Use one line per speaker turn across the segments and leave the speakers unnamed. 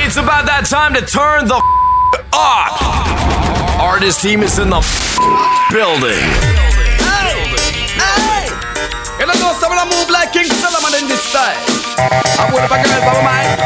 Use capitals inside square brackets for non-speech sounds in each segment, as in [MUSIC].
It's about that time to turn the up. Artist team is in the building.
You don't know move like King Solomon in this style. I'm with a girl for mine.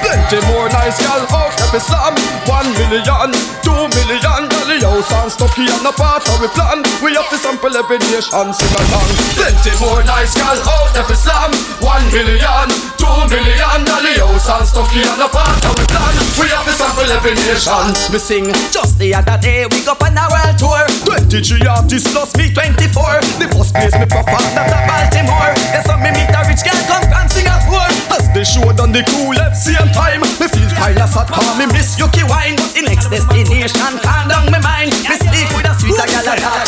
Plenty more nice girl out of Islam. One million, two million. Dolly house and Stucky and a part of we plan. We have to sample every nation sing along. Plenty more nice girl out of Islam. One million, two million. Dolly house and Stucky and a part of we plan. We have to sample every nation. We sing just the other day. We go on a world tour. 23 artists plus me 24. The first place me perform that a Baltimore. Yes, so me meet a rich girl come from Singapore. As they show on the crew left same time. Me feel kinda sad me miss Yuki wine. The next destination calm down my mind. Me speak with a sweeter girl a talk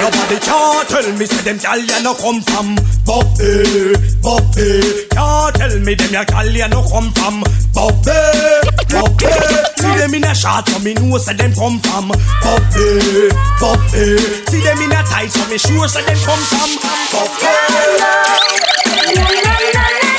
Nobody can tell me say them gal ya no come from Buffy, Buffy. Can't tell me them ya gal ya no come from Buffy, Buffy. See them in a shot so me know say them come from Buffy, Buffy. See them in a tight so me sure say them come from Buffy.
You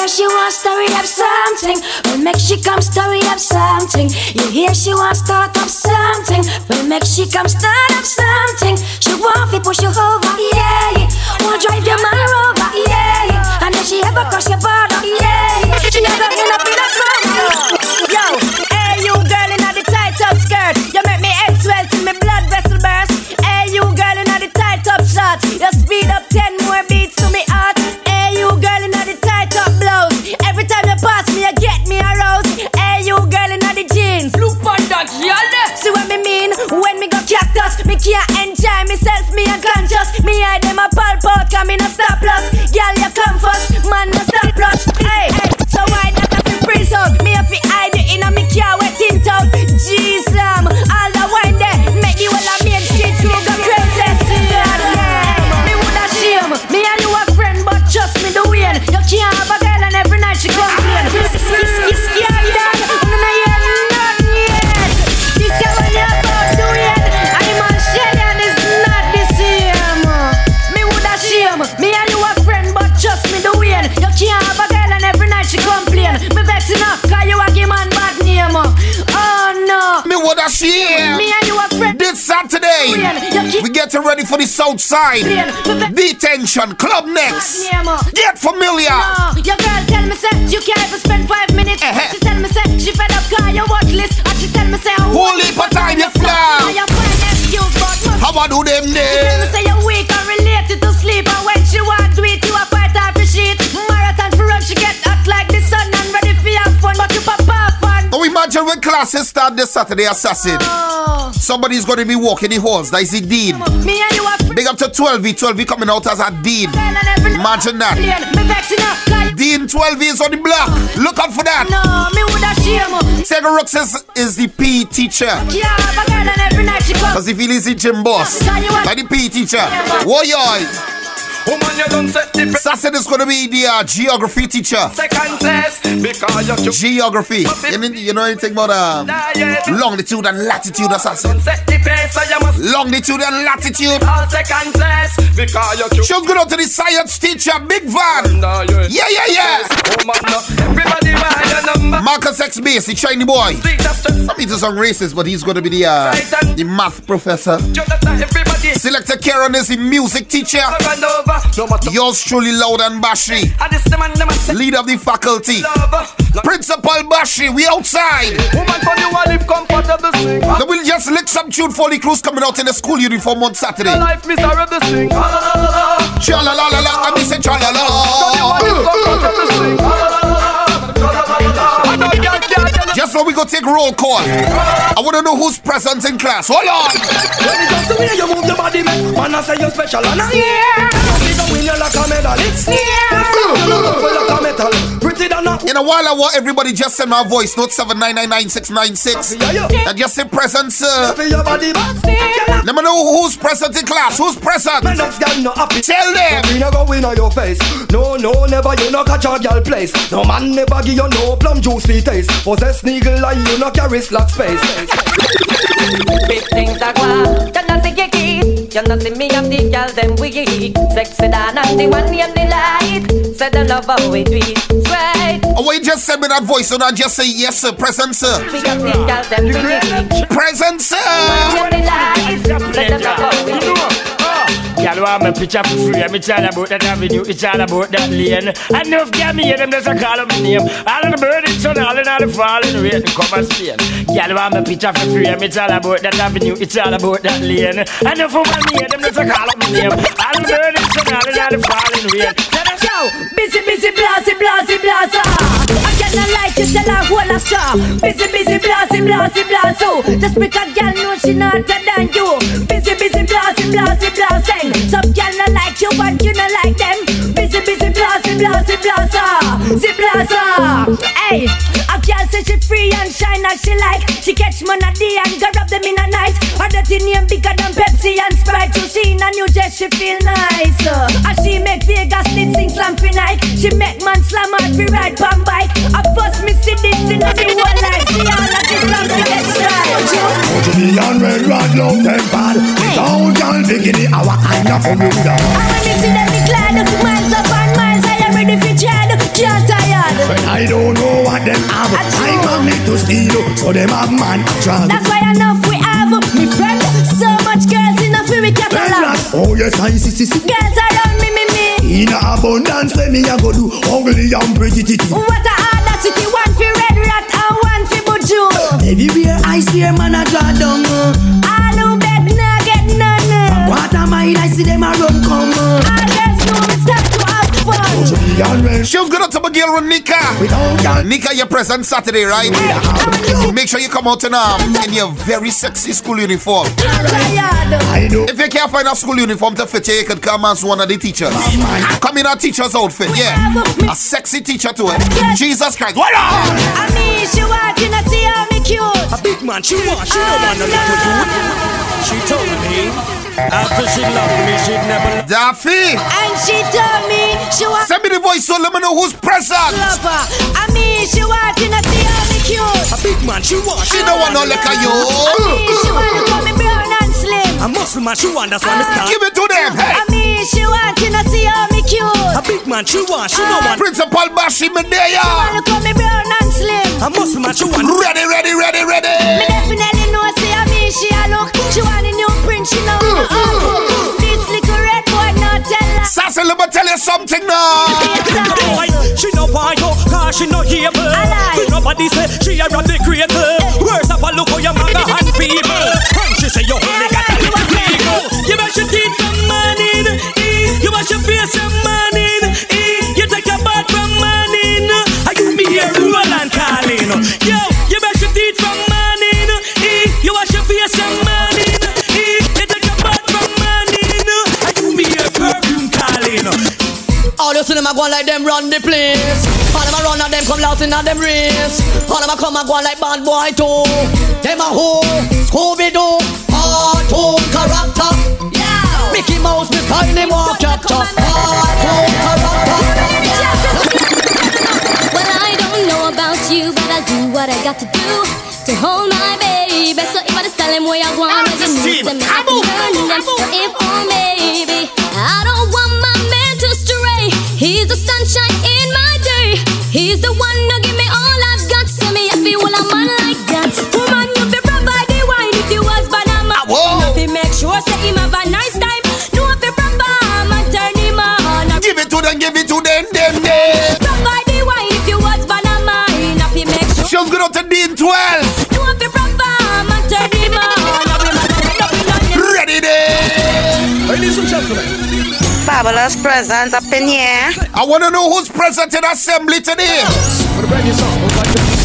hear she wants story of something, well make she come story up something. You hear she wants to start up something, well make she come start up something. She want to push you over, yeah. Want drive your man over, yeah. And then she ever cross your border, yeah. She never end up in a trouble.
Yo, hey you girl in the tight up skirt, you make me head swell till me blood vessel burst. Hey you girl in the tight up shorts, you speed up ten more beats in a stop loss. Girl you come first, man Me
would
Me and you a friend.
this Saturday. We getting ready for the South Side. Detention Club next. Get familiar.
No, your girl tell me say you can't even spend five minutes. Eh, eh. She tell me say she fed up cause you watch list. And she tell me say
Whole heap of time you fly.
And you find excuse but must.
How I do them
She tell me say you're weak and related to sleep. And when she want to eat, you a fight her for shit. Marathon for run, she get hot like
imagine when classes start this Saturday, assassin.
oh.
Somebody's going to be walking the halls. That is the dean.
Me and you a.
Big up to 12V. 12V coming out as a dean. Imagine that.
Me vexing up cause
Dean 12V is on the block. Oh. Look out for that.
no, me woulda shame.
Sega Rooks is, is the PE teacher.
Yeah, have a girl and every night she come.
Because if he is the gym boss, like the PE teacher. Whoa, yoy.
Woman, you don't set the
Saturday is going to be the uh, geography teacher.
second place because you're.
Geography. You know, you know anything about um, longitude and latitude, assassin?
Set the pace, so you must
Longitude and latitude.
second place because you're.
Should go to the science teacher, Big Van. Yeah, yeah, yeah.
Your number.
Marcus X Base, the shiny boy.
Street just to
Some is some racist, but he's going to be the uh, the math professor.
Jonathan, everybody
Selector Karen is the music teacher.
run over.
Yours truly, Loud and Bashy.
I this the man, them a say
Leader of the faculty. Principal Bashy, we outside.
woman from you a comfortable sing.
Then we'll just lick some tune for the crews coming out in the school uniform on Saturday.
Life miserable sing. La la la la la.
Cha la la la la, I miss it cha la
You tell them.
Just so we go take roll call. I want to know who's present in class. Hold on.
When it comes to me, you move your body, man. Man, I say you're special, and I yeah. You go win you like a medalist. Yeah. You look like a metal. Pretty than a
In a while, I want everybody just send my voice note 7999696. And just say present, sir.
for your body, man.
Let me know who's present in class. Who's present?
My next girl no happy.
Tell them.
We no go in on your face. No, no, never you no catch a girl place. No man never give you no plum juice for taste. Possess niggle like you no carry slack space.
Big things are gone. Don't you You know see me and the girl them weak. Sexy down and the one name the light. Say them love how we do it. Straight.
Oh, wait, just send me that voice, And I just say yes, sir. Present, sir.
We got the girl them weak.
Present, sir.
Name the light. Say them love how we do
Girl want me picture for free Me tell about that avenue It's all about that lane. Enough girl me them Just a call up my name. All of the birds sun All in all the falling rain Come and Spain Girl want me picture for free Me tell about that avenue It's all about that lane. Enough woman me hear them Just a call up my name. All of the birds sun All in all the falling rain
So, busy, busy, blasty, blasty, blasta. I cannot like you tell her whole a star. Busy, busy, blasty, blasty, blasto. Just because girl know she not than you. Busy, busy, blasty, blasty, blasting. Some girl not like you, but you not like them. Busy, busy, blasty, blasty, blasta. See blasta. Hey, a girl say she free and shine as she like. She catch man day and go rub them in a night. Her dirty name bigger than Pepsi and Sprite. You see in a new dress, she feel nice. Uh, and she make Vegas need sing slam for night. She make man slam hard for ride pan bike. I first me see this in the whole life. See all of this slam to get strike.
Julian red rod love them bad Without girl bikini our kind of familiar
And when me see them me glad, miles up and miles I am ready for Chad. Can't tired.
When I don't know what them have I come need to steal So them have man drag
That's why enough we have me friend. So much girls in a
Red
catalog.
Oh yes I see see see
Girls around me, me, me.
In abundance let me a go do Ugly and pretty
What a
Everywhere I see a man a draw down uh.
All who beg nah get none.
Water mile I see them a run come uh.
All girls know me stop to have fun.
She was good to my girl Nika.
Without girl
Nika, you're present Saturday, right? Make sure you come out in, um, in your very sexy school uniform.
I know
If you can't find a school uniform to fit you, you can come as one of the teachers. Come in a teacher's outfit, yeah. A sexy teacher to it. Jesus Christ. What up?
I mean, she walking, I see how me cute.
Big man she want She don't want nothing to do with it. She told me After she loved me She'd never
Daffy,
And she told me she want
send me the voice so let me know who's present.
love her. I mean, she walking, I see how me cute.
Big man she want
She don't want no liquor,
I
you.
mean, she want to call me brown and slim.
A muscle man she want That's why me ah. start
Give it to them. Hey.
I mean, she walking, I see how me cute.
A big man she want She don't ah. want
Principal Bashi, me there,
She
yeah.
want to call me brown and slim.
A muscle man she want
Ready, ready, ready, ready.
Me
ready.
definitely know, see how me she a look. She want a new print, she know. Uh, this little red boy, not tell her.
Sassy, let me tell you something now.
Boy, she no want you, cause she no able.
Alive.
We nobody say she a rap the creator. Eh. Words of a look how your mother and feeble. And she say you only got a little people. You wash your teeth wash your face from morning, eh. You take your bath from morning. Are you me here, roll and calling? Yo, you wash your teeth from morning, eh. You wash your face from morning, eh. You take your bath from morning. Are you me here, perfume calling?
All you see them a go like them run the place. All them a run and them come lost in them race. All them a come a go like bad boy too. Them a who? Scooby Doo. Cartoon character. Mouse, Miss Tiny Walk Capture. Cartoon character.
Well, I don't know about you, but I'll do what I got to do to hold my baby. So if I just tell him where I want,
Out
you
the
know,
steam.
then I
Abu,
can learn
Abu,
them.
Abu.
So if or maybe I don't want my man to stray. He's the sunshine in my day. He's the one
them, them.
Provide the wine you was but mine. If he make sure.
She was good out to Dean 12.
No if he proper, man turn him on. Now we must end up in on him.
Ready there.
Ladies and gentlemen,
Fabulous present up in here.
I want to know who's present in assembly today.
for the brand new song, we'll like this.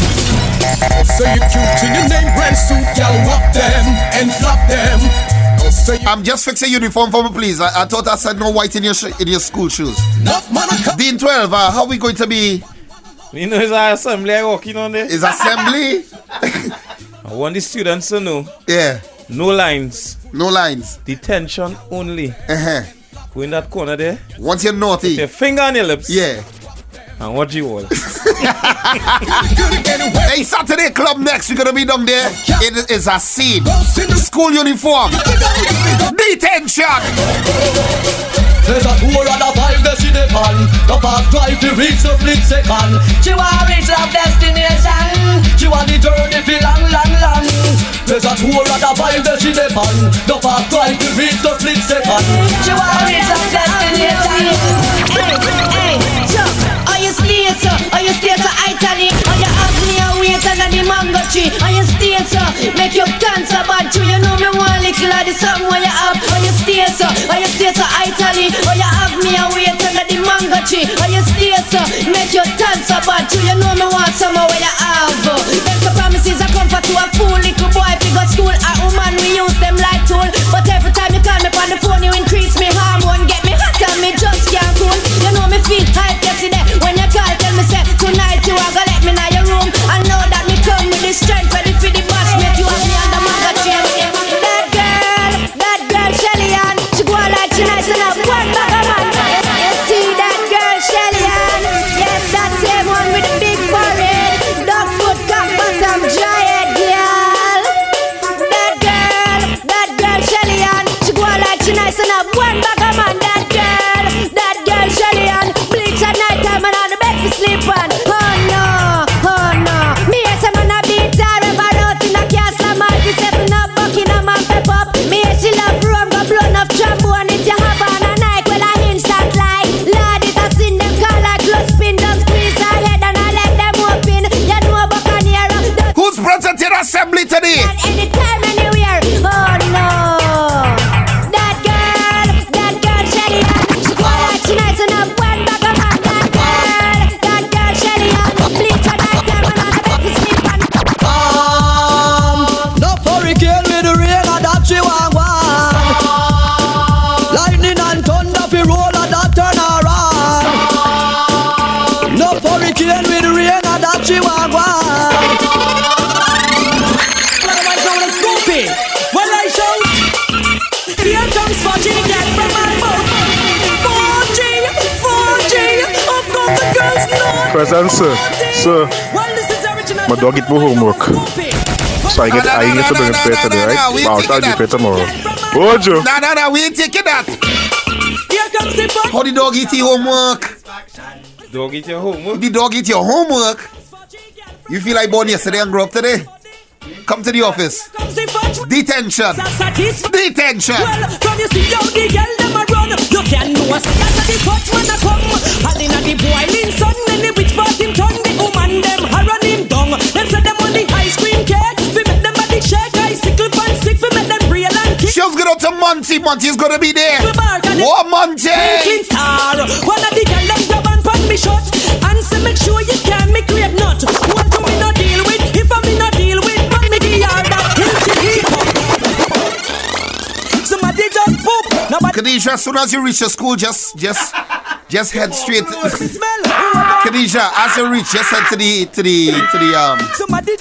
Say it cute in your name brand suit, y'all walk them and flop them. Don't
I'm just fixing uniform for me, please. I, I thought I said no white in your sh- in your school shoes.
enough man a cut.
Dean 12, uh, how we going to be?
You know, it's our assembly I working on there.
Is assembly? [LAUGHS]
I want the students to know
yeah,
no lines,
no lines.
detention only.
Uh-huh.
Go in that corner there,
Once you're naughty,
your finger on your lips,
yeah.
and watch you all. [LAUGHS]
Hey, Saturday club next. We're gonna be down there. It is a scene. School uniform. Detention.
There's a two and a five that she depend The fast drive to reach the split second She want reach love destination She want the journey for long, long, long There's a two and a five that she depend The fast drive to reach the split second She want reach love destination
Hey, hey, Chuck, stay so? Are you stay so Italy? Are you have me a wait under the mango tree? Are you stay so? Make your cancer bad too. You know me one little of the something where you have. Are you stay so? Are you stay so Italy? Are you have me a wait under the mango tree? Are you stay so? Make your cancer bad too. You know me want somewhere where you have. Them so promises I comfort to a fool little boy. If you go school, a woman we use them like tool. But every time you call me on the phone, you
Present, sir.
This
my dog eat my homework. So I get I need to bring it pay today,
no, no,
right?
we
I'll try
it
pay tomorrow. Oh, Joe.
No, no, no, we ain't taking that. How the dog eat your homework?
Dog eat your homework.
The dog eat your homework. You feel like born yesterday and grew up today? Come to the office. Detention. Detention.
Well, from you see how the girl them a run, you can know a say that the touch when I come. All inna the boiling sun, the witch part him turn the woman them a run him down. Them say them on the ice cream cake, fi make them body shake, icicle pan stick, fi make them real and kick.
Show's going out to Monty. Monty's gonna be there.
The
What Monty?
Twinkling star, one of the girl them grab and pan me shut, and say make sure you can me create nut. What Nobody
Khadijah, as soon as you reach the school, just just just head straight.
smell.
Khadijah, as you reach, just head to the to the to the um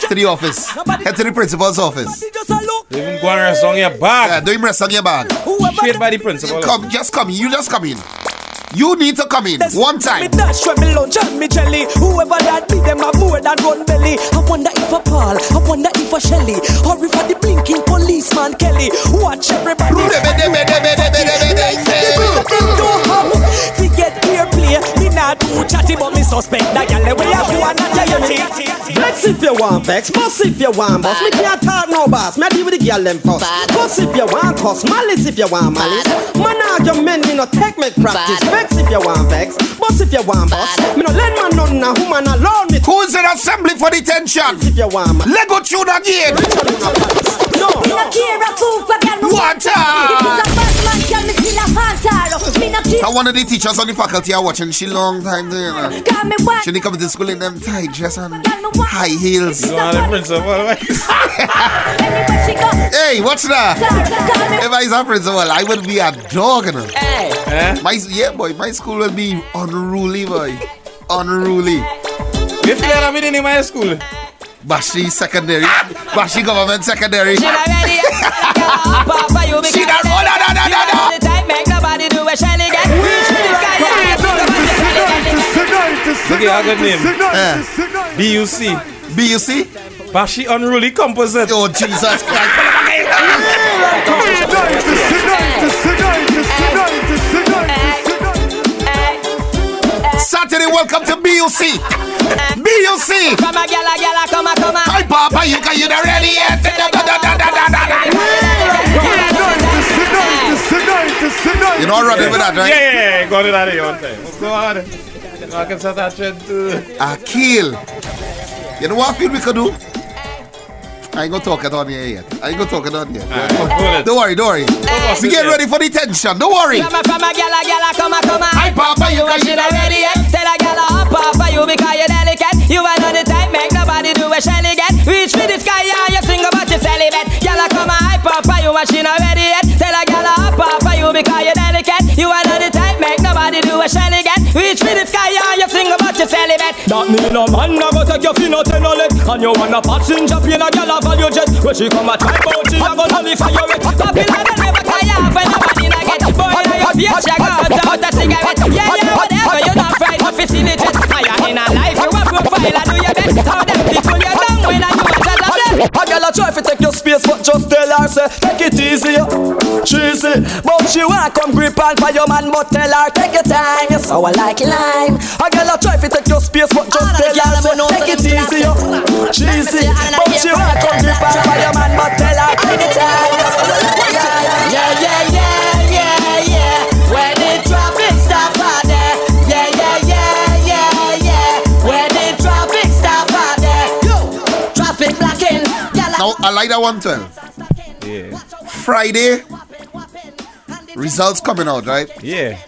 to the office. Head to the principal's office.
just a
even go and rest on your
Yeah,
bag.
don't even rest on your bag.
Straight by the principal.
Come, just come. In, you just come in. You need to come in one
Me
time.
dash when me lunch and me jelly. Whoever that be them have more than one belly. I wonder if a Paul, I wonder if a Shelly, or if a the blinking policeman Kelly. Watch everybody. Fi get clear play, me not too chatty, but me suspect that gyal way have you and not your tea.
Vex if you want vex, boss if you want boss. Me can't talk no boss, me a deal with the girl them cuss. Cuss if you want cuss, malice if you want malice. Man argument me no take me practice. Vex if you want vex, boss if you want boss. Me no lend man none a woman alone me.
Who's in assembly for detention?
If you want man.
Lego tune again.
No,
Me no care a Cooper, girl, me If it's a bad man, girl, me still a pantaro. Me no care,
one of the teachers on the faculty are watching she long time there. You know.
call me one.
She didn't come to school in them tight dress and high heels.
You know the principal, right?
Anywhere she go, [LAUGHS]
Hey, what's that? If I was a principal, I would be a dog. You know.
Eh?
My yeah, boy, my school will be unruly, boy. Unruly.
You feel like I'm in any my school?
Bashi Secondary, Bashi Government Secondary.
She not ready, [LAUGHS] Papa, you be
she not, oh, no, no,
the type nobody do a.
Look at good name. B-U-C.
B-U-C?
Bashi Unruly Composite.
Oh, Jesus Christ. Saturday, welcome to BUC. BUC.
Come a gala, gala, come a, come a.
Hi, Papa, you can you not ready yet? You know running with that, right?
Yeah, yeah, yeah. Go to that one time. Go on. I can start that trend too.
Akil. You know what I feel we could do? I ain't gonna talk it on here yet. I ain't gonna talk it on here. Don't worry, don't worry. We get ready for the tension. Don't worry.
Come a, come a gala, gala, come a, come a.
Hi, Papa, you can
she not ready yet? Tell a gala up, Papa, you because you're delicate. You are not the type, make nobody do a shelly get. Reach for the sky, and you sing about your celibate. Gala, come a, hi, Papa, you and she not ready yet. Tell a gala up, Papa, you because you're delicate. You are not the type, make nobody do a shelly get. Reach for the sky, and you sing your.
That mean a man a go take your fin out ten a leg. And you want a passenger plane a gal a value jet. When she come a try bout she a go nullify your it
Popular they never tire when nobody not get. Boy, you face you go out out a cigarette. Yeah, yeah, whatever, you not fried no facility Higher in a life, you a profile and do your best. How them people you down when a just a bless
A try fi take your space but just tell her say Take it easy, cheesy. But she want come grip on for your man But tell her take your time, you sour like lime. A gal a try fi take your space but just tell her say Take it easy, cheesy. But she want come grip on for your man But
Now, I like that one, 12.
Yeah.
Friday, results coming out, right?
Yeah.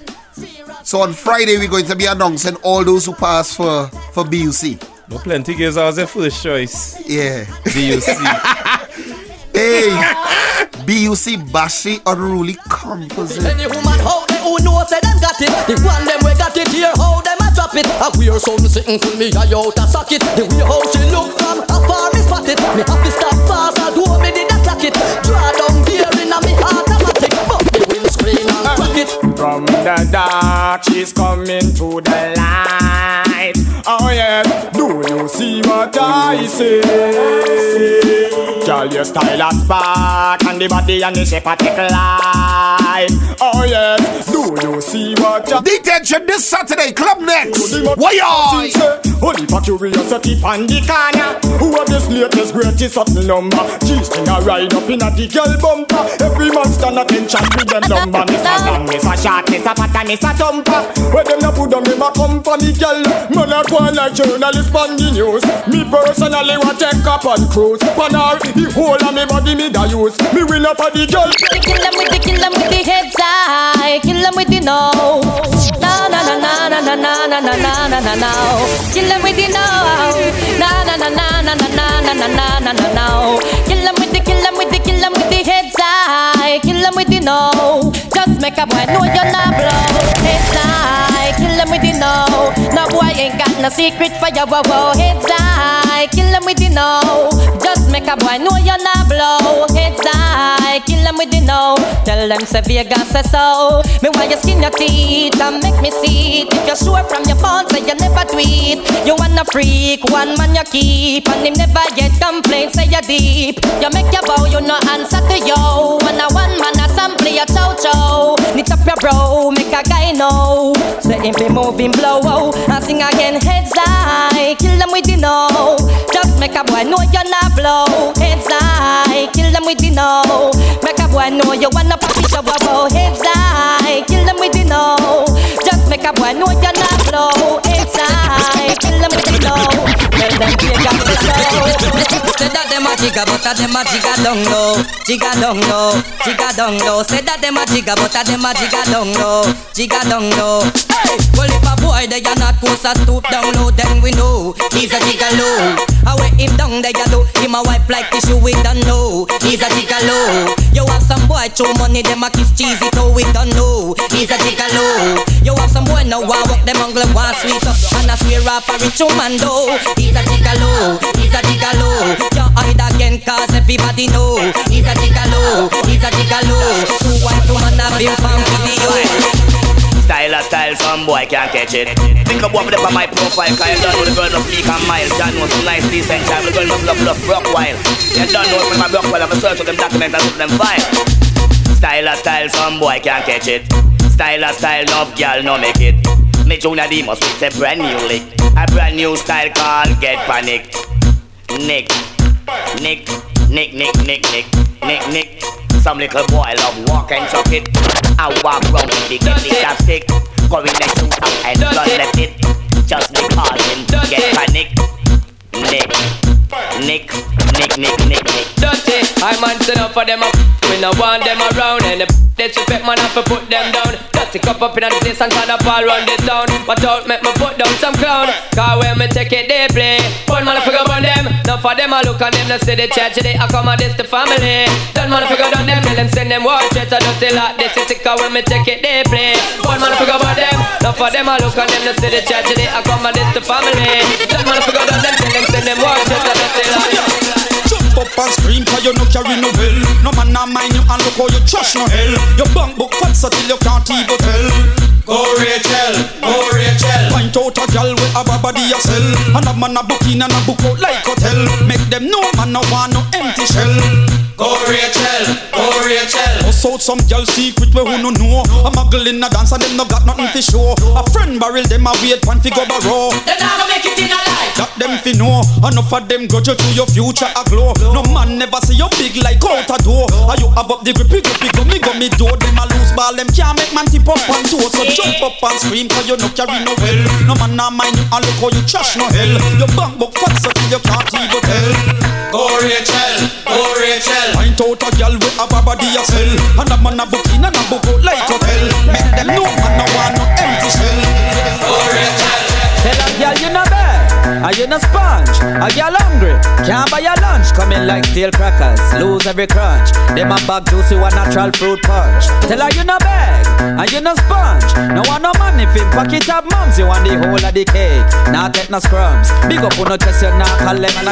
So on Friday, we're going to be announcing all those who pass for, for BUC.
No plenty girls I was the first choice.
Yeah.
BUC. [LAUGHS]
Hey, BUC Bashi Unruly Composite.
Who know say them got it. The one them we got it here how them a drop it. I wear something sitting for me I out a socket The way how she look from afar is it Me have to stop fast although me did not clock it. Draw down gear in a me automatic But the windscreen and crack it.
From the dark, she's coming to the light. Oh yes, you I see? Girl, your style a spark and the body and the shape a take life. Oh yes, do you see what I
Detention this Saturday, Club Next. Why
Only for curiosity on the corner. Who have this latest greatest something number? G-string a ride up in a the girl bumper. Every man stand attention with them number. Miss a long, miss a short, miss a and miss a thumper. Where them no put them in my company, girl. Man a go like journalist on the news. Me personally want take up on cruise. Pan her, the whole of me body me da use. Me win up a the girl.
Kill them with the, kill them with the heads high, kill them with the no. Na na na na na na na na na na na na na. Kill them with the no. Na na na na na na na na na na na na na. Kill them with the, kill them with the, kill them with the heads high, kill them with the no. Just make a boy know you're not blow. Heads high, with the no. No boy ain't got no secret for your wow wow. Heads high, kill them with the no. Just make a boy know you're not blow. Heads high, kill them with the no. Tell them say Vegas say so. Me want you skin your teeth and make me see it. If you're sure from your phone, say you never tweet. You wanna freak, one man you keep, and him never get complaints. Say you deep. You make your bow, you no answer to yo. One a one man a sample your chow chow. Knit up your bro, make a guy know. Say him be moving blow, oh, and sing again heads high. Kill them with the know. Just make a boy know you're not blow. Heads high, kill them with the know. Make a boy know you wanna pop it oh,
oh. That them a jigga, but a them a jigga down low, jigga down low, jigga down low. Say that them a jigga, but a them a jigga down low, jigga down low. Hey, well if a boy they are not close a stoop down low, then we know he's a jigga low. I wear him down there low, him a wipe like tissue we don't know. He's a jigga low. You have some boy throw money, them a kiss cheesy so we don't know. He's a jigga low. You have some boy now walk them angle one sweet up and I swear up a rich woman though. He's a jigga low, he's a jigga low. You hide again cause everybody know He's a gigolo, he's a gigolo Two white woman have been found video
Style a style, some boy can't catch it. Think me up on my profile, cause you don't know the girl no peak and mile. John knows some nice decent time, the girl no bluff bluff rock while. You don't know my block while search of them documents and put them file. Style a style, some boy can't catch it. Style a style, no girl no make it. Me Junior Demus with a brand new lick. A brand new style called Get Panic. Nick, Nick, Nick, Nick, Nick, Nick, Nick, Nick. Some little boy love walk and chuck it. I walk round with the get the chapstick. Going next to and don't let it. Just because him get panic. Nick, Nick, Nick, Nick, Nick,
for them up. We no want them around and the disrespect man have to put them down. Got to cup up in the place and to fall run the down. But don't make me put down some clown. Cause when me take it they play. One man figure on them. Now for them I look on them. Now see the church they I come on this the family. Don't man figure on them. Tell them send them watch it. I don't tell like this. It's cause when me take it they play. One man figure on them. Now for them I look on them. Now see the church they I come on this the family. Don't man figure on them. Tell them send them watch it. I don't tell like
Jump up and scream cause you no carry no well No man not mind you and look how you trash no hell. Your bank book fat so till you can't even tell. Go Rachel, go Rachel. Point out a gal with a body a sell And a man a book in and a book out like hotel. Make them know man no want no empty shell Go Rachel, go Rachel Bust out some gal secret we who no know. A muggle in a dance and them no got nothing to show. A friend barrel them a wait one fi go borrow.
Them not gonna make it in a life.
That them fi know. Enough of them grudge you to your future a glow. No man never see you big like out a door. Are you have up the grippy grippy gummy gummy door? Them a loose ball them can't make man tip up on toe So jump up and scream cause you no carry no well. No man not mind you and look how you trash no hell. Your bank book fat so you can't even tell. Go Rachel, go Rachel Point out a gal with a body a sell And a man a book in and a book out like hotel Make them know man no want no empty shell
Tell a girl you no bad, and you no sponge. A girl hungry, can't buy your lunch. Coming like steel crackers, lose every crunch. Them a bag juicy one natural fruit punch. Tell her you no bag, and you no sponge. No want no money fin pocket up mums. You want the whole of the cake, not get no scrums. Big up on no chest, you not collect no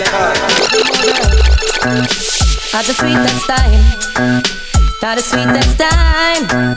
At the sweetest time, at the sweetest time,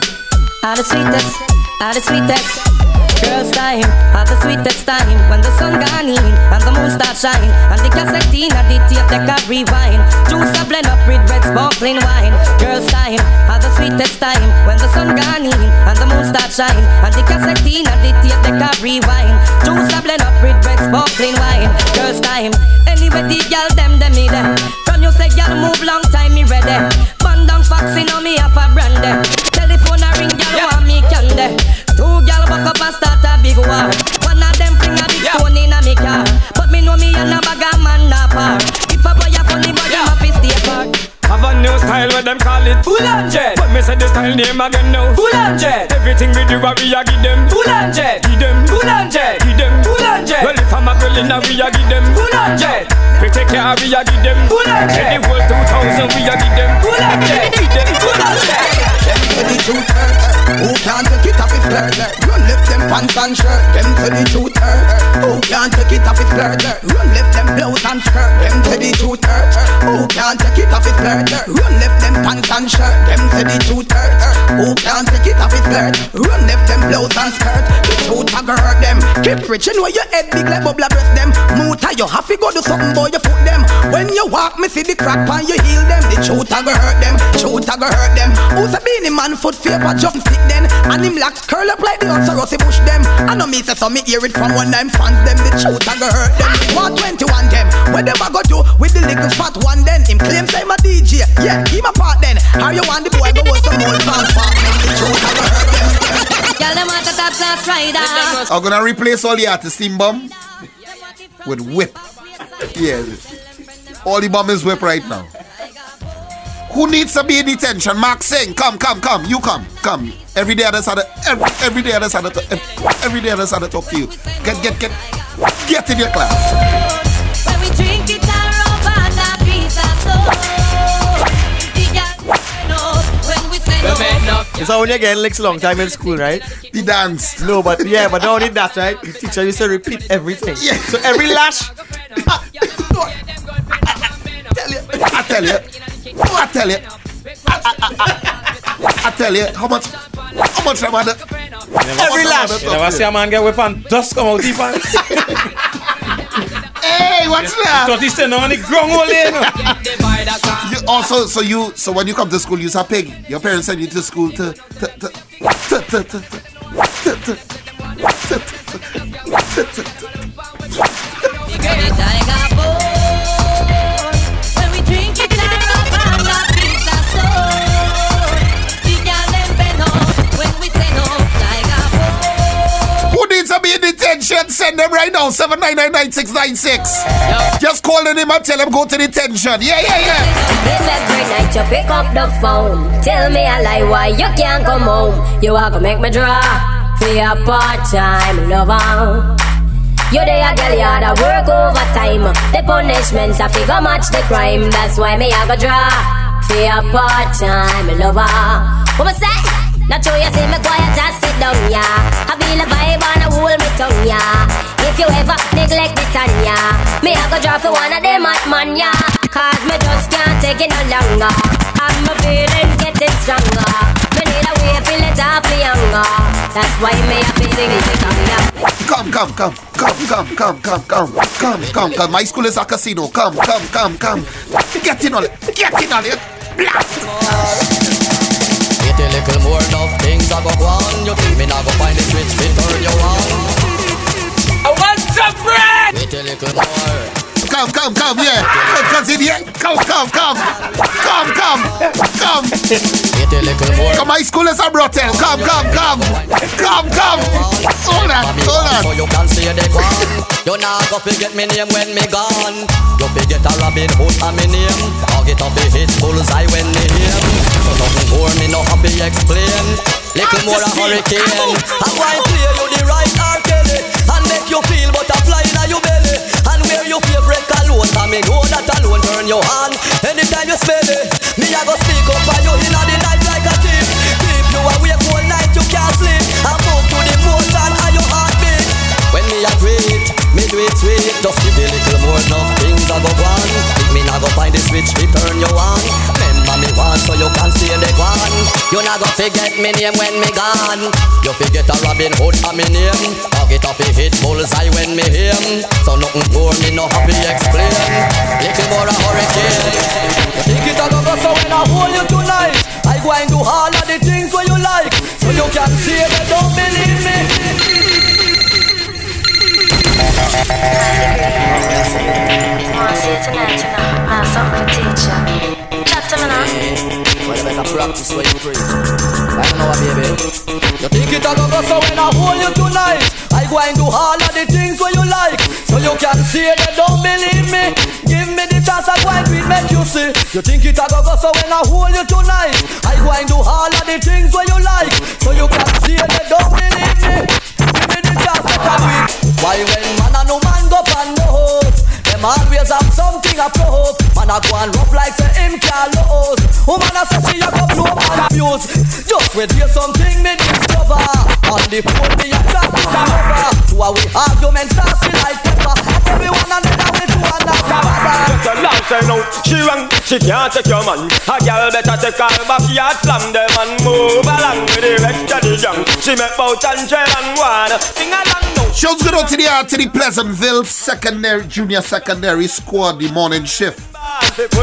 at the sweetest, at the sweetest. Girls time, at the sweetest time. When the sun gone in and the moon start shine. And the cassette in and the tape they can rewind. Juice a blend up with red sparkling wine. Girls time, at the sweetest time. When the sun gone in and the moon start shine. And the cassette in and the tape they can rewind. Juice a blend up with red sparkling wine. Girls time, anyway the girl them them me them From you say girl move long time me ready. Band down foxy know me have a brandy Telephone ring girl want me candy Two gal back up and start a big war. One of them bring a big stone in a me car. But me know me and a bag of man na par. If a boy a funny boy, him a fi stay apart.
Have a new style where them call it Full on jet But me say the style name again now Full on jet Everything we do a we a give them Full on jet Give them Full on jet Give them Full on jet Well if I'm a girl in a we a give them Full on jet We take care we a give them Full on jet The whole 2000 we a give them Full on jet Give them Full on jet
Baby, truth hurts who can't take it off his flirt Run left them pants and shirt Them to the truth hurt Who can't take it off his flirt Run left them blouse and skirt. Them to the truth hurt Who can't take it off his flirt Run left them pants and shirt Them to the truth hurt Who can't take it off his flirt Run left them blouse and skirt. The a hurt them. Keep preaching where your head big like bubble breast them. Moota you have to go do something boy you foot them. When you walk me see the crack pan you heal them. The truth a hurt them. Truth a hurt them. Who's a beanie man foot paper jump stick then And him locks curl up like the answer Rossi bush them. I know me say so me hear it from one time fans them. The truth a hurt them. 121 them. Where them a go do with the little fat one then. Him claim say my DJ Yeah, he my part then. How you want the boy go with some old fans part them The truth a hurt them.
Girl, them want a top class rider.
I'm gonna replace all the artists steam bomb. With whip. Yeah. All the bomb is whip right now. Who needs to be in detention? Mark Singh, come, come, come. You come, come. Every day others had to, every, every day others had to, every day others had to talk to you. Get, get, get, get in your class.
When we drink it all over the pizza so The girl know when we say no
It's how when you get licks long time in school, right?
The dance.
No, but yeah, but now did that, right? The teacher used to repeat everything.
Yeah.
So every lash. [LAUGHS]
I tell you, I tell you, I, I, I, I tell you, how much, how much am I the,
Every lash. You never see a man get and dust come out deep and
Hey, what's that?
Thought he standing on the ground all you
also, so you, so when you come to school, you're a pig. Your parents send you to school to, to, to, to, to, to, to, to, to, to, to in? Send them right now. 7999696. Just call the name and tell them go to detention. Yeah, yeah, yeah.
If every night you pick up the phone, tell me a lie why you can't come home. You are gonna make me draw for your part-time lover. You there, girl, you had to work overtime. The punishment I figure match the crime. That's why me I go draw for your part-time lover. What me say? Not sure you say me quiet, just sit down, yeah. I feel me I go for one of them at man, yeah. Cause me just can't take it no longer. And my feelings getting stronger. Me need a way to feel it off me younger. That's why me have to sing it song, yeah.
Come, come, come, come, come, come, come, come, come, come, come. My school is a casino. Come, come, come, come. Get in on it. Get in on it.
Get a little more enough things I go on. You think me not go find the switch fit turn you on?
I want some bread.
Get a little more.
Come, come, come, yeah. Come, come, in here. Come, come, come. Come, come, come.
Get a little more.
Come, my school is a brothel. Come, come, come. Come, come. Hold on, hold on.
So you can see the one. You not go forget me name when me gone. You forget a Robin Hood and me name. Target of the hit bullseye when me hear. So nothing more me no happy explain. Little more a hurricane. I'm going to play you the right R. And make you feel butterfly in your belly wear your favorite cologne. And me know that alone turn your on anytime you smell it. Me a go speak up for you in the night like a thief. Keep you awake all night you can't sleep. And move to the motion and your heartbeat. When me a greet, me do it sweet. Just give me a little more enough things I go on. You not go forget me name when me gone. You forget a Robin Hood and me name. Target up a hit bullseye when me him. So nothing more me no happy explain. Little more a hurricane. Think it a go go so when I hold you tonight. I go and do all of the things where you like. So you can see that don't believe me.
Wanna see it tonight, you know? Now something to teach you. Chat
you better practice what you. I don't know baby. You think it a go go so when I hold you tonight I go and do all of the things where you like. So you can see that don't believe me. Give me the chance I go and make you see. You think it a go go so when I hold you tonight I go and do all of the things where you like. So you can see that don't believe me. Give me the chance I can do Why when man and no man go pan the hope them always have something a prove Man a go and rough like say him can't Woman a say she a go blow and abuse. Just wait hear something me discover. On the phone me a chat to the lover To a we argument saucy like pepper. Everyone then we two and not
Just a lie say no, she wrong, she can't take your man. A girl better take her backyard slam them and move along with the rest of the gang. She make bout and and one, sing along
Shows good out to the to the Pleasantville secondary junior secondary squad the morning shift.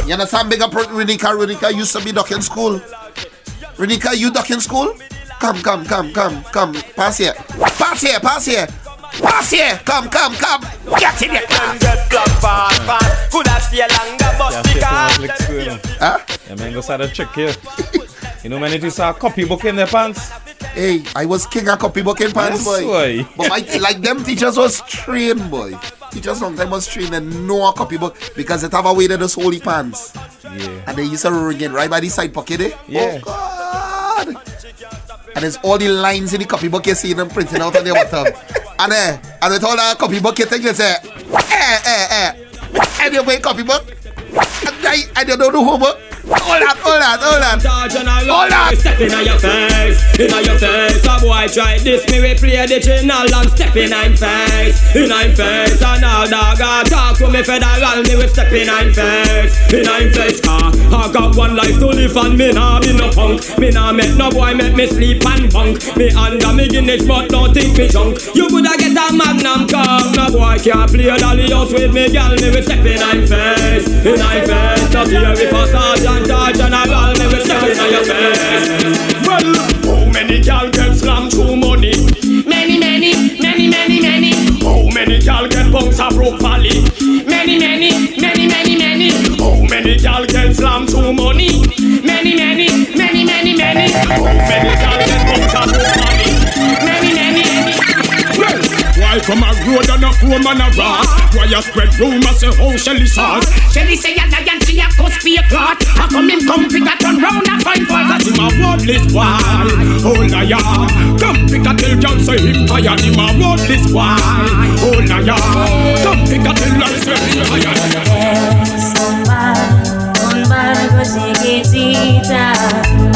You understand? Big up Renika. Renika used to be ducking school. Renika, you ducking school? Come, come, come, come, come. Pass here. Pass here. Pass here. Pass here. Come, come, come. Get in here.
Get block fast, fast Could have stay longer but
Huh?
Yeah, man, go start a trick here [LAUGHS] You know, man, it is a copy book in their pants
Hey, I was king of copybook in pants,
Yes,
boy.
boy.
But my, like them teachers was trained, boy. Teachers sometimes was trained and know a copy because it have a way to those holy pants.
Yeah.
And they used to ring it right by the side pocket, eh?
Yeah.
Oh, God. And there's all the lines in the copybook you see them printing out on the bottom. [LAUGHS] and uh, and with all that copybook you think you say, eh, eh, eh. And you make copybook. And, I, and you don't do homework. Hold on, hold on, hold on. Hold on.
Step in your face, in your face. A boy try this, me we play the channel and step in I'm face, in I'm face. And now dog talk to me federal, me we step in I'm face, in I'm face. Car I got one life to live and me nah be no punk. Me nah make no boy make me sleep and bunk. Me under me Guinness but don't think me junk. You coulda get a magnum come, no boy can't play dolly house with me girl. Me we step in I'm face, in I'm face. Not here if sergeant Fanta General, me will step in your face. Well, how many gal get slammed through money? Many, many, many, many, many. How
many gal get bounced a broke valley? Many, many, many, many, many. How many gal get slammed through money? Many, many, many, many, many. How many gal get bounced a broke valley? Many, many, many. Well, why from a road and a home and a rock? Why you spread rumors and oh, how Shelly saw? Shelly say you're she a cuss a clot. How come him come pick a turn round and find fault? Cause him a worthless boy, oh liar. Come pick a tell girl say him tired, him a worthless boy, oh liar. Come pick a tell girl say him tired.
chiquitita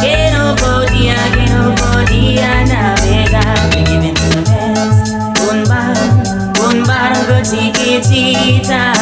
que no podía, que no podía navegar. Me giving to the best. Un barco, un barco chiquitita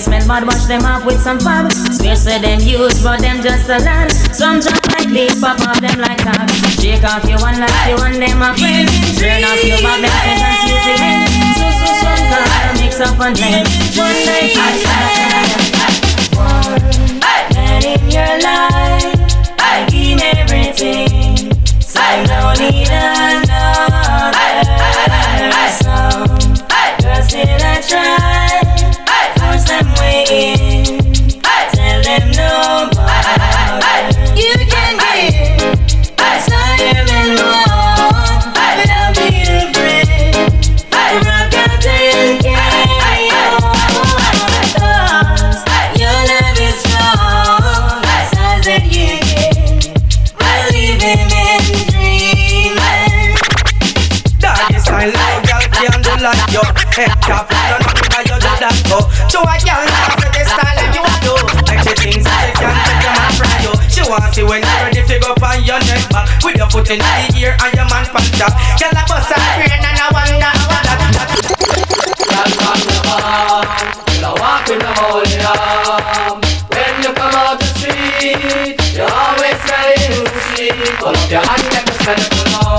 smell bad, wash them off with some fab. Swear say them huge, but them just a lad. Some jump like leaf, pop off them like that. Shake off your one like you want them a friend. Turn off your back, them sentence you to end. So, so, so, God, mix up and blend. One night, One man in your life, I give everything. So I don't need another. That
go. So a girl now for the style that you do. Make she think so she can take your man from you. She want see when you're ready to go on your neck back. With your foot in the ear and your man pan top. Girl a bust a brain and I wonder how that.
Girl from the you know walk with the holy arm. When you come out the street, you always smelling sweet. Pull up your hand, let me spend it alone.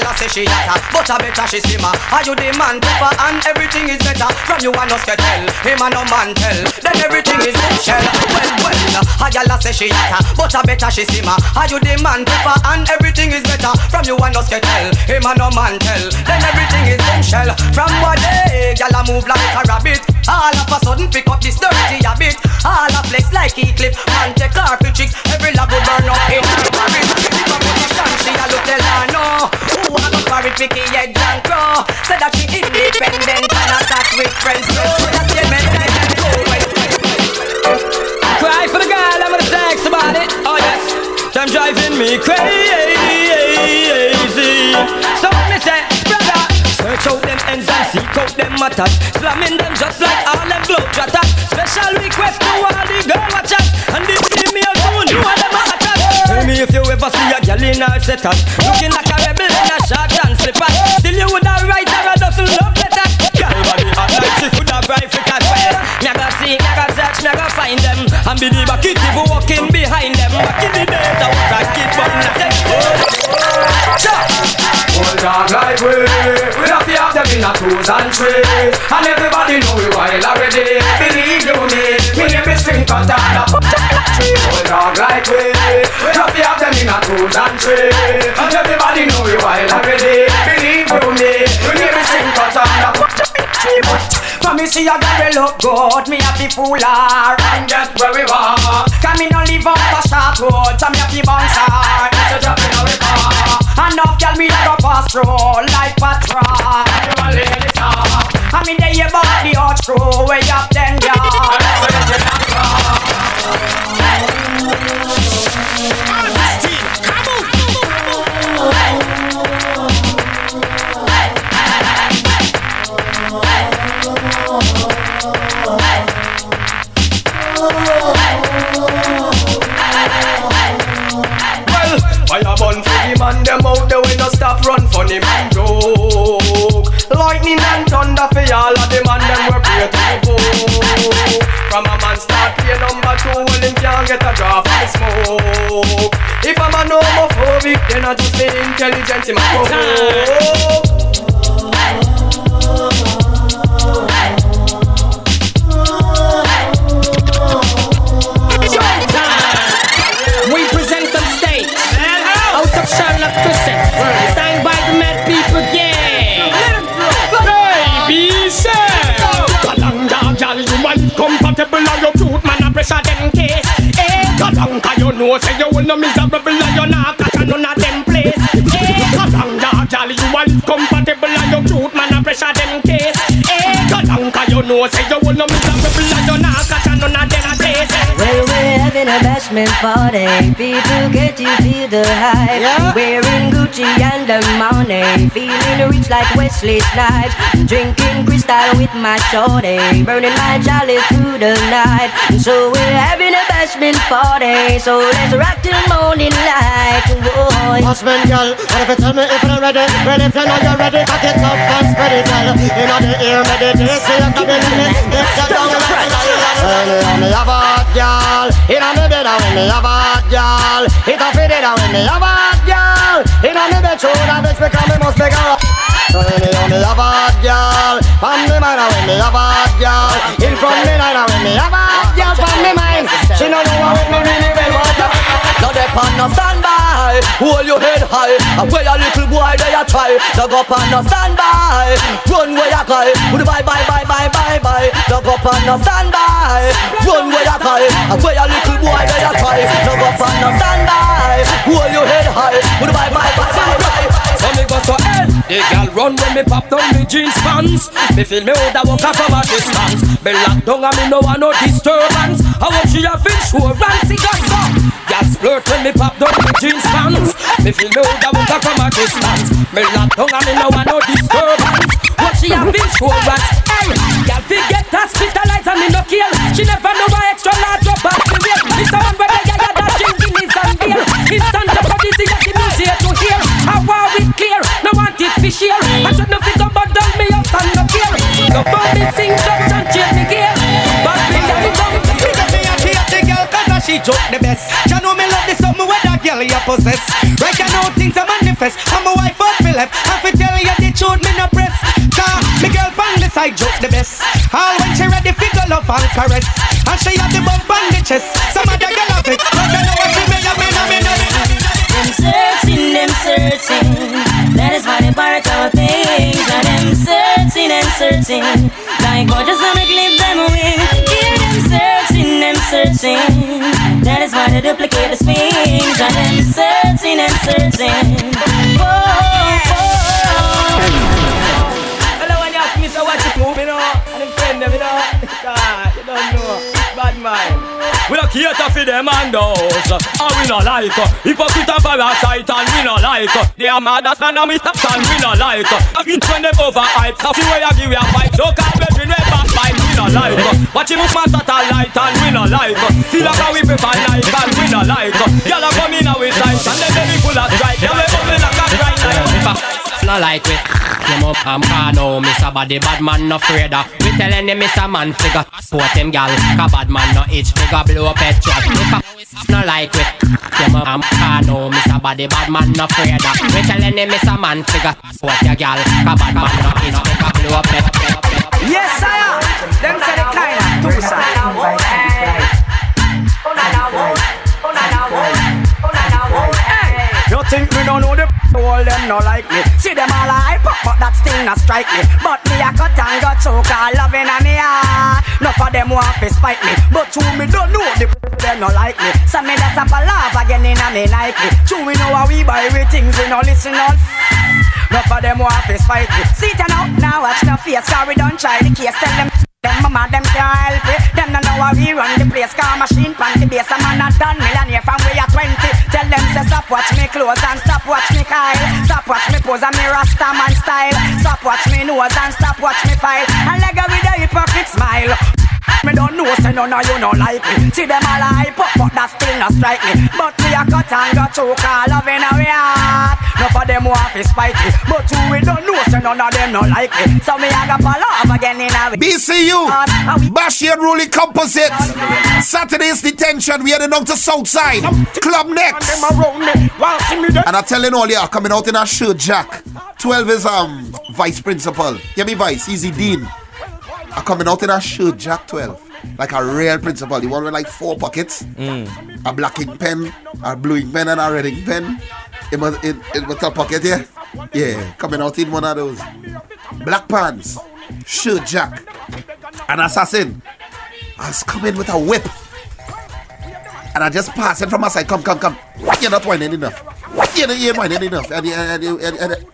A say she hotter, but a better she simmer. Are you the man pepper and everything is better? From you a no tell, him a no man tell. Then everything is shell. Well, well. Uh, girl a say she hotter, but a better she simmer. Are you the man pepper and everything is better? From you a no tell, him a no man tell. Then everything is shell. From what eh, day, girl a move like a rabbit. All of a sudden pick up this dirty habit. All a flex like he clip. Man take off your chicks. Every love will burn up in her marriage. She a look tell her no. Who a go for it, Vicky head and crow. Said that she independent and attack with friends. So that's the men that go.
Cry for the girl, I'm gonna text about it. Oh yes, them driving me crazy. So Search out them ends and seek out them matters. Slamming them just like all them globetrotters. Special request to all the girl watchers. And this female tune, you and them are attached. Tell me if you ever see a girl in her setup Looking like a rebel in a short and slippers Still you would have write her a dozen love letters Girl body hot like she could have rifle cat fire Me a go see, me a go search, me a go find them And believe a kid even walking behind them. Back in the days I was a kid but not a
Old dog like we We have to have them in a twos and threes. And everybody know we wild already Believe you me. Me name is String Cutter Old dog like we We have to have them in a twos and threes. And everybody know we
see a girl look good, me to fool her.
And just where we want
Can me no live up a short road, so me to bounce her
So drop in our car.
Enough girl me go pass through like patrol.
You a lady star
I mean they about the hot screw way up
man them out there we no stop run for funny man joke. Lightning and thunder for all of the man them we pray to the book. From a man start pay number two, well him can't get a draw from the smoke. If I'm a homophobic, then I just be intelligent in my provoke.
Signed by the Mad
People Gang. Baby, say. you your man, I pressure them will miserable you're not catching none of them place. Eh, you your cute man, I pressure them case. Eh, Kalanga, you know, say you will miserable you're not none of them
a bashment party. People get you feel the hype. Wearing Gucci and the money. Feeling rich like Wesley Snipes. Drinking crystal with my shorty. Burning my chalice through the night. So we're having a bashment party. So let's rock till morning light. Whoa.
Bashment girl, what if you tell me if you're ready? Well, if you know you're ready, cock it up and spread it, girl. In the ear, meditate, so you can be living. Let's get down Well, you me have a hot girl. In me bed, when me have a hot girl. It a fit it, when me have a hot girl. In me bed, show that bitch because me must be girl. So when me have me have a hot girl. From me mind, when me have a hot girl. In front me night, when me have a hot girl. From me mind, she know know what me really well want.
Now they pan no standby, hold your head high. And where a little boy they a try. Now go pan no standby, run where you cry. Would bye bye bye bye bye bye. Now go pan no standby, run where you cry. And where a little boy they a try. Now go pan no standby, hold your head high. Would bye bye bye bye bye.
So me go so hell The girl run when me pop down me jeans pants Me feel me woulda walk off from a distance Me lock down and me no want no disturbance I want she a sure and see got so Splurt when me pop down me jeans pants. Me feel me woulda off from a distance. Me lock down and me no want no disturbance. What she sure and Hey, girl fi get hospitalized and me no kill She never know why extra large drop off the wheel the one where they get that drinking is and beer. Instant up for this is the music to hear. I want it clear, no want it fi share I should no fit up but down me up and no care. No for me sing and change me gear. But me come
Big up me a hate the girl cause she joke the best. She know me love the something where that girl you possess Right now things are manifest I'm a wife up for left I fi tell you the truth me no press Cause me girl from the side joke the best All when she ready fi go love and caress And she have the bump on the chest Some other girl have it But I know what she me a me no me no
Them searching, them searching. That is why they part our things. And them searching and searching. Like gorgeous make leave them away. Hear them searching, them searching. That is why they duplicate the swings. And them searching and searching. Whoa, whoa.
Hello when you ask me so what you do, me know And them friend them, you know God, you don't know Bad mind We don't cater for them and those And we not like uh, Hypocrite and parasite and we not like uh, They are mad as man and we stop and we not like uh, I think when them overhyped So see where you give you a fight So can't like uh, Watch him move my satellite and we not like uh, Feel like we prefer life and we not like uh, Y'all are coming with sight And then they full of strike. Yeah we bubble like a grind like
No like we Him up and can no Miss a body bad man no afraid of. We telling him miss a man figure Support him gal. Cause bad man no itch figure blow up head truck If a no like we Him up and can no Miss a body bad man no afraid of. We telling him miss a man figure Support your gal. Cause bad man no itch figure blow up head
Yes sire. Them say the kind of two side think me don't know the all them no like me. See them all hype up but that still not strike me. But me a cut and got choke all loving a me heart. Enough of them want to spite me. But true me don't know the them no like me. So me that's a laugh again in a me Nike True we know how we buy we things we no listen on Enough of them want to spite me. See it now, now watch no face Cause we don't try the case. Tell them them mama, them can't help it. How we run the place. Car machine, pan the base. A man a done millionaire from we are 20. Tell them say stop watch me clothes and stop watch me Kyle. Stop watch me pose and me Rasta man style. Stop watch me nose and stop watch me file. And leg with a hypocrite smile. Me don't know say none of you no like me See them all hype up but that still not strike me But we a cut and got choke all love in our heart None of them want to spite me But you we don't know say none of them no like me So me a go fall off again in a
BCU, Bashir Ruling Composite. Saturday's detention. We heading down to Southside. Club next. And I'm telling all you, are coming out in a shirt, Jack. 12 is um vice principal. Yeah, me vice, Easy Dean. I'm coming out in a shirt, Jack 12. Like a real principal. The one with like four pockets. Mm. A black ink pen, a blue ink pen, and a red ink pen. In my, in, in my top pocket, yeah? Yeah, coming out in one of those. Black pants, shirt, Jack. An assassin. I was coming with a whip. and I just pass it from my side. Come, come, come. You're not whining enough. You're not, whining enough. And, you- and, you- and, and,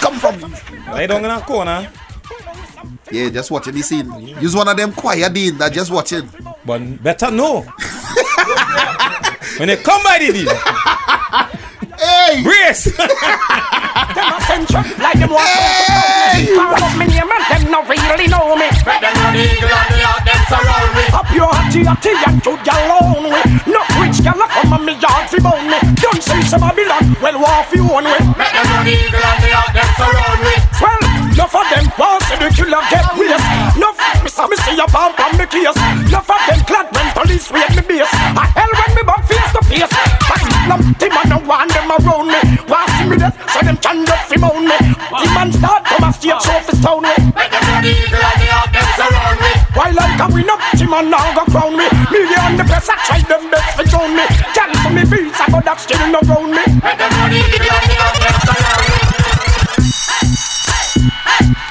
come from.
Lay down in a corner.
Yeah, just watching the scene. Use one of them quiet dean that just watching.
But better know. when they come by the deal.
Hey!
Brace!
Them a send like them want hey. to call up me name and them no really know me.
Make them run eagle and the heart them surround me.
Up your hatty hatty and you gal own we. No rich gal a come on me yard fi bone me. Don't say some Babylon, well war fi own we.
Make them run eagle and the heart them surround me.
See a bomb on me case. Enough of them glad when police raid me base. A hell when me back face to face. Cause no team I no want them around me. Want see me death so them can get fi moan me. The man start come a stage show fi stone me.
Make them run eagle and the heart them surround me.
Why like a win up team and now go crown me. Media and the press I try them best fi drown me. Cancel me feels I go that still no round me.
Make them run eagle and the heart them surround me.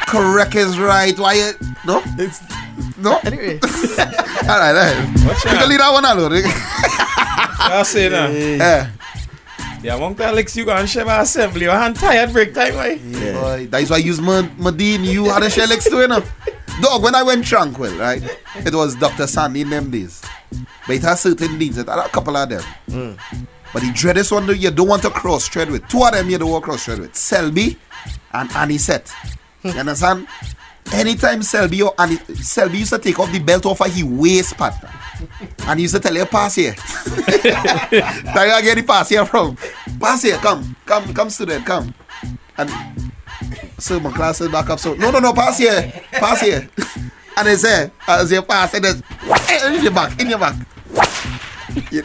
Correct is right. Why you. No? It's. No? [LAUGHS]
Anyway. [LAUGHS]
all right, all right. We can leave that one alone. [LAUGHS]
I'll say now.
Yeah.
Yeah, among the Alex, you go and share my assembly. Your hand tired break time, why?
Boy, that is why I use my, my Dean. You had a shell to you know. Dog, when I went tranquil, right? It was Dr. Sandy in them days. But it has certain deans. It had a couple of them. Mm. But the dreadest one you don't want to cross tread with. Two of them you don't want to cross tread with. Selby and Anisette. You understand? Anytime Selby or Ani, Selby used to take off the belt off of his waist partner. And he used to tell you, pass here. [LAUGHS] That you get the pass here from. Pass here, come. Come, come student, come. And so my class is back up. So no no no pass here. Pass here. [LAUGHS] And they say, as you pass, and there's "Eh, in your back, in your back. You,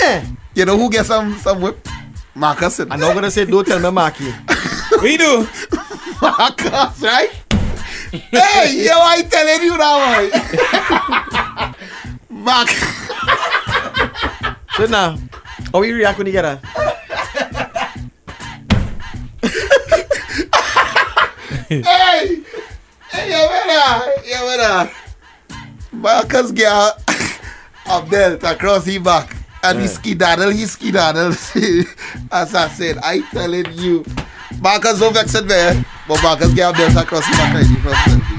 eh, you know who gets some some whip? Marcus. I'm
not gonna say don't tell me Marky.
we do. [LAUGHS]
Marcus, right? Hey, yo, I telling you now, boy. Mark.
So now, how we react when you get her?
hey, hey, yo, better, ah, yo, better. Ah. Marcus get a, a belt across his back. And he skedaddle, he skedaddle. [LAUGHS] As I said, I telling you. Marcus don't vex it there. But Marcus get a belt across his back already from